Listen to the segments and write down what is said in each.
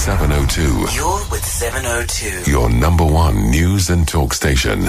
702. You're with 702. Your number one news and talk station.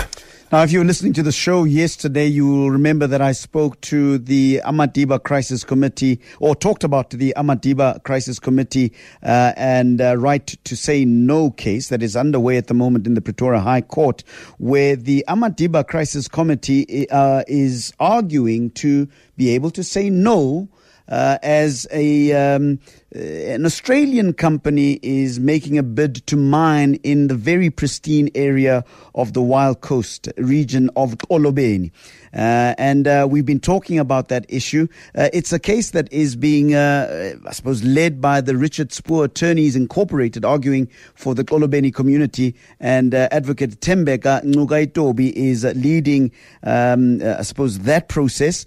Now, if you were listening to the show yesterday, you will remember that I spoke to the Amadiba Crisis Committee, or talked about the Amadiba Crisis Committee uh, and uh, right to say no case that is underway at the moment in the Pretoria High Court, where the Amadiba Crisis Committee uh, is arguing to be able to say no uh, as a um, uh, an Australian company is making a bid to mine in the very pristine area of the Wild Coast region of Xolobeni. Uh, and uh, we've been talking about that issue. Uh, it's a case that is being, uh, I suppose, led by the Richard Spoor Attorneys Incorporated, arguing for the Xolobeni community. And uh, Advocate Tembeka Ngcukaitobi is leading, um, I suppose, that process.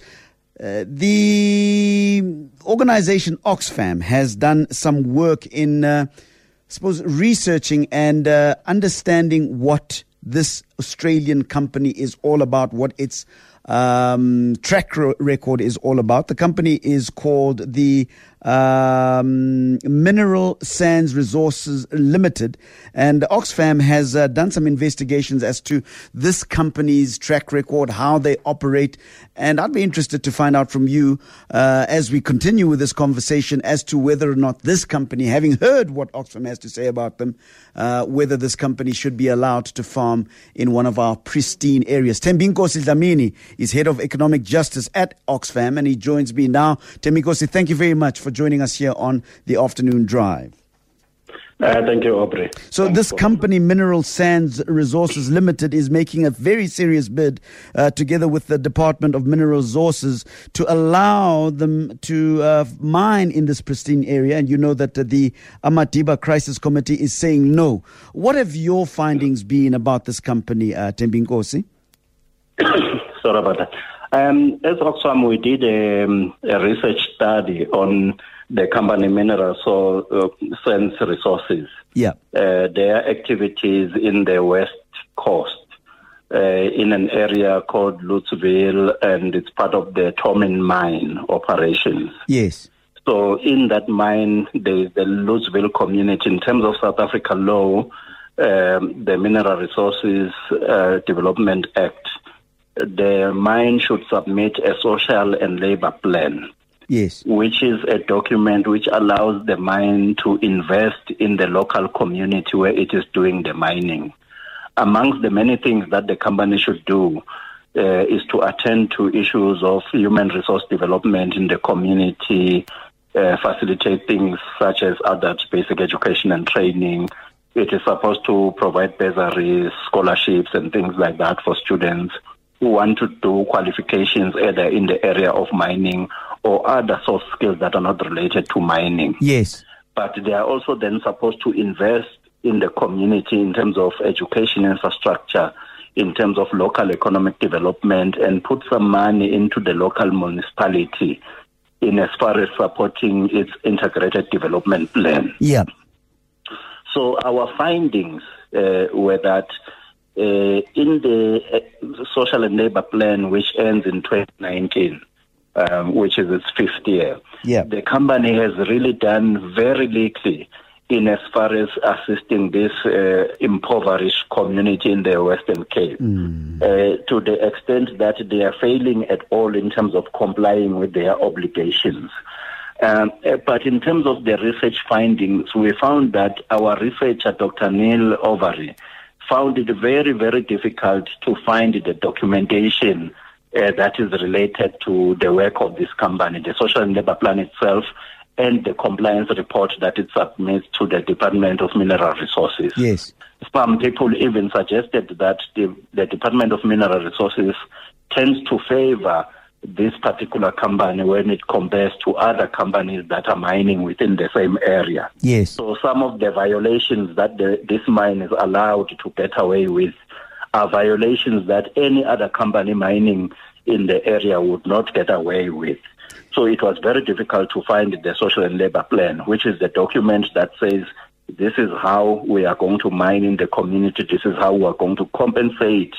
Uh, the organization Oxfam has done some work in, uh, I suppose, researching and uh, understanding what this Australian company is all about, what its um, track record is all about. The company is called the um, Mineral Sands Resources Limited, and Oxfam has uh, done some investigations as to this company's track record, how they operate, and I'd be interested to find out from you uh, as we continue with this conversation as to whether or not this company, having heard what Oxfam has to say about them, uh, whether this company should be allowed to farm in one of our pristine areas. Thembinkosi Dlamini is head of economic justice at Oxfam, and he joins me now. Thembinkosi, thank you very much for joining us here on the afternoon drive. Uh, thank you, Aubrey. So, Thanks this company, Mineral Sands Resources Limited, is making a very serious bid uh, together with the Department of Mineral Resources to allow them to uh, mine in this pristine area. And you know that the Amadiba Crisis Committee is saying no. What have your findings been about this company, uh, Thembinkosi? Sorry about that. Um, as Oxfam, we did um, a research study on the company Mineral so, uh, Sands Resources. Yeah. Uh, their activities in the West Coast. Uh, in an area called Lutzville, and it's part of the Tormin mine operations. Yes. So, in that mine, there is the Lutzville community. In terms of South Africa law, um, the Mineral Resources uh, Development Act, the mine should submit a social and labor plan. Yes. Which is a document which allows the mine to invest in the local community where it is doing the mining. Amongst the many things that the company should do uh, is to attend to issues of human resource development in the community, uh, facilitate things such as adult basic education and training. It is supposed to provide bursaries, scholarships, and things like that for students who want to do qualifications either in the area of mining or other soft skills that are not related to mining. Yes. But they are also then supposed to invest in the community in terms of education infrastructure, in terms of local economic development, and put some money into the local municipality in as far as supporting its integrated development plan. Yeah. So our findings uh, were that uh, in the uh, social and labor plan, which ends in 2019, um, which is its fifth year, Yeah. the company has really done very little in as far as assisting this uh, impoverished community in the Western Cape, uh, to the extent that they are failing at all in terms of complying with their obligations. Um, uh, but in terms of the research findings, we found that our researcher, Dr. Neil Overy, found it very, very difficult to find the documentation uh, that is related to the work of this company, the social and labor plan itself, and the compliance report that it submits to the Department of Mineral Resources. Yes. Some people even suggested that the, the Department of Mineral Resources tends to favor this particular company when it compares to other companies that are mining within the same area. Yes. So some of the violations that the, this mine is allowed to get away with are violations that any other company mining in the area would not get away with. So it was very difficult to find the social and labor plan, which is the document that says this is how we are going to mine in the community, this is how we are going to compensate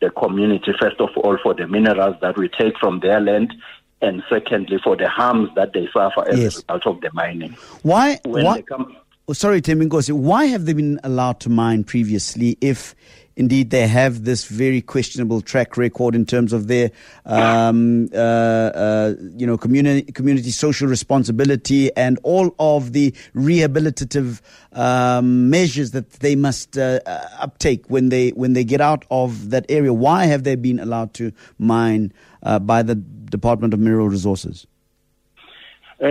the community, first of all, for the minerals that we take from their land, and secondly, for the harms that they suffer as Yes. a result of the mining. Why? When Why? the com- oh, sorry, Thembinkosi, why have they been allowed to mine previously if indeed they have this very questionable track record in terms of their, um, uh, uh, you know, community, community social responsibility and all of the rehabilitative um, measures that they must uh, uh uptake when they when they get out of that area. Why have they been allowed to mine uh, by the Department of Mineral Resources? Uh,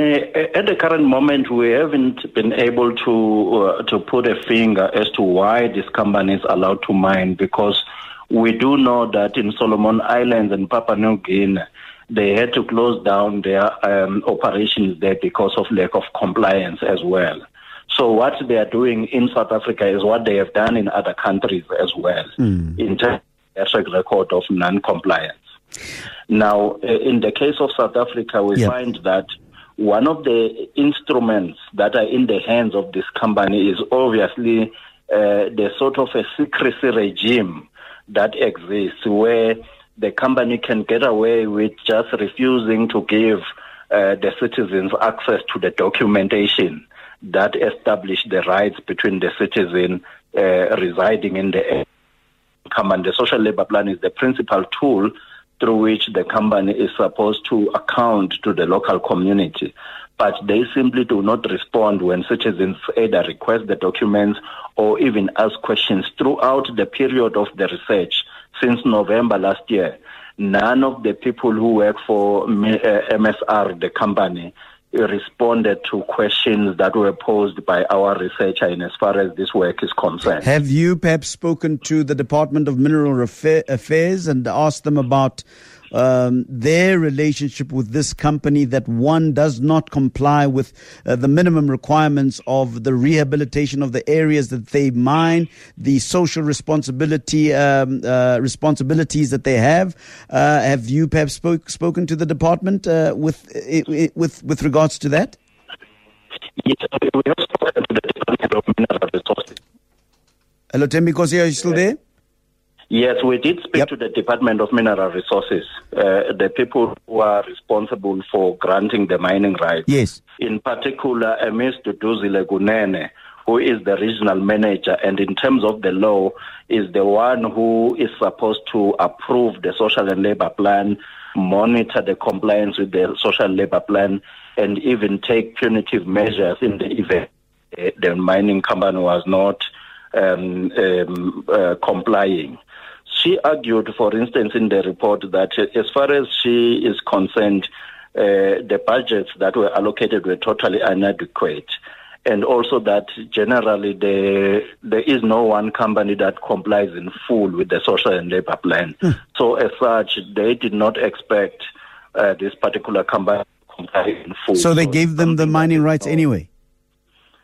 at the current moment, we haven't been able to uh, to put a finger as to why this company is allowed to mine because we do know that in Solomon Islands and Papua New Guinea, they had to close down their um, operations there because of lack of compliance as well. So what they are doing in South Africa is what they have done in other countries as well, mm. in terms of record of non-compliance. Now, uh, in the case of South Africa, we yep. find that one of the instruments that are in the hands of this company is obviously uh, the sort of a secrecy regime that exists where the company can get away with just refusing to give uh, the citizens access to the documentation that establish the rights between the citizen uh, residing in the company. The social labor plan is the principal tool through which the company is supposed to account to the local community. But they simply do not respond when citizens either request the documents or even ask questions throughout the period of the research since November last year. None of the people who work for MSR, uh, the company, responded to questions that were posed by our researcher in as far as this work is concerned. Have you perhaps spoken to the Department of Mineral Affairs and asked them about um, their relationship with this company that one does not comply with uh, the minimum requirements of the rehabilitation of the areas that they mine, the social responsibility um, uh, responsibilities that they have. Uh, have you perhaps spoke, spoken to the department uh, with with with regards to that? Yes, we have spoken to the Department of Mineral Resources. Hello, Thembinkosi, are you still there? Yes, we did speak yep. to the Department of Mineral Resources, uh, the people who are responsible for granting the mining rights. Yes. In particular, Ms. Duduzile Gunene, who is the regional manager, and in terms of the law, is the one who is supposed to approve the social and labor plan, monitor the compliance with the social labor plan, and even take punitive measures in the event the mining company was not um, um, uh, complying. She argued, for instance, in the report that as far as she is concerned, uh, the budgets that were allocated were totally inadequate. And also that generally the, there is no one company that complies in full with the social and labor plan. Mm. So as such, they did not expect uh, this particular company to comply in full. So they gave them the mining rights anyway?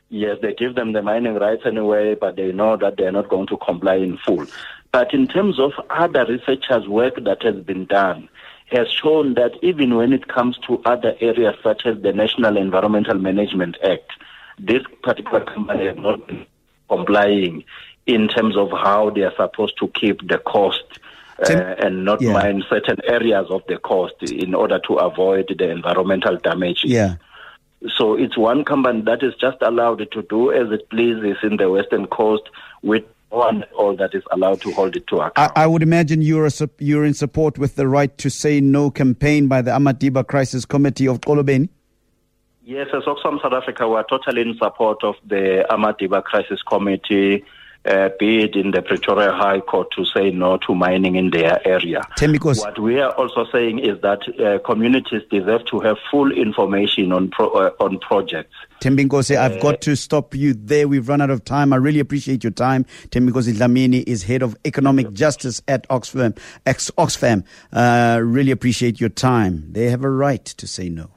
Yes, they give them the mining rights anyway, but they know that they're not going to comply in full. But in terms of other researchers' work that has been done, has shown that even when it comes to other areas such as the National Environmental Management Act, this particular company has not been complying in terms of how they are supposed to keep the cost uh, and not yeah. mine certain areas of the coast in order to avoid the environmental damage. Yeah. So it's one company that is just allowed to do as it pleases in the western coast with one all that is allowed to hold it to account. I, I would imagine you're, a, you're in support with the right to say no campaign by the Amadiba Crisis Committee of Xolobeni? Yes, as Oxfam South Africa, we are totally in support of the Amadiba Crisis Committee uh, bid in the Pretoria High Court to say no to mining in their area. What we are also saying is that uh, communities deserve to have full information on pro- uh, on projects. Thembinkosi, I've got uh, to stop you there. We've run out of time. I really appreciate your time. Thembinkosi Dlamini is head of economic justice at Oxfam. Ex- Oxfam. Uh, really appreciate your time. They have a right to say no.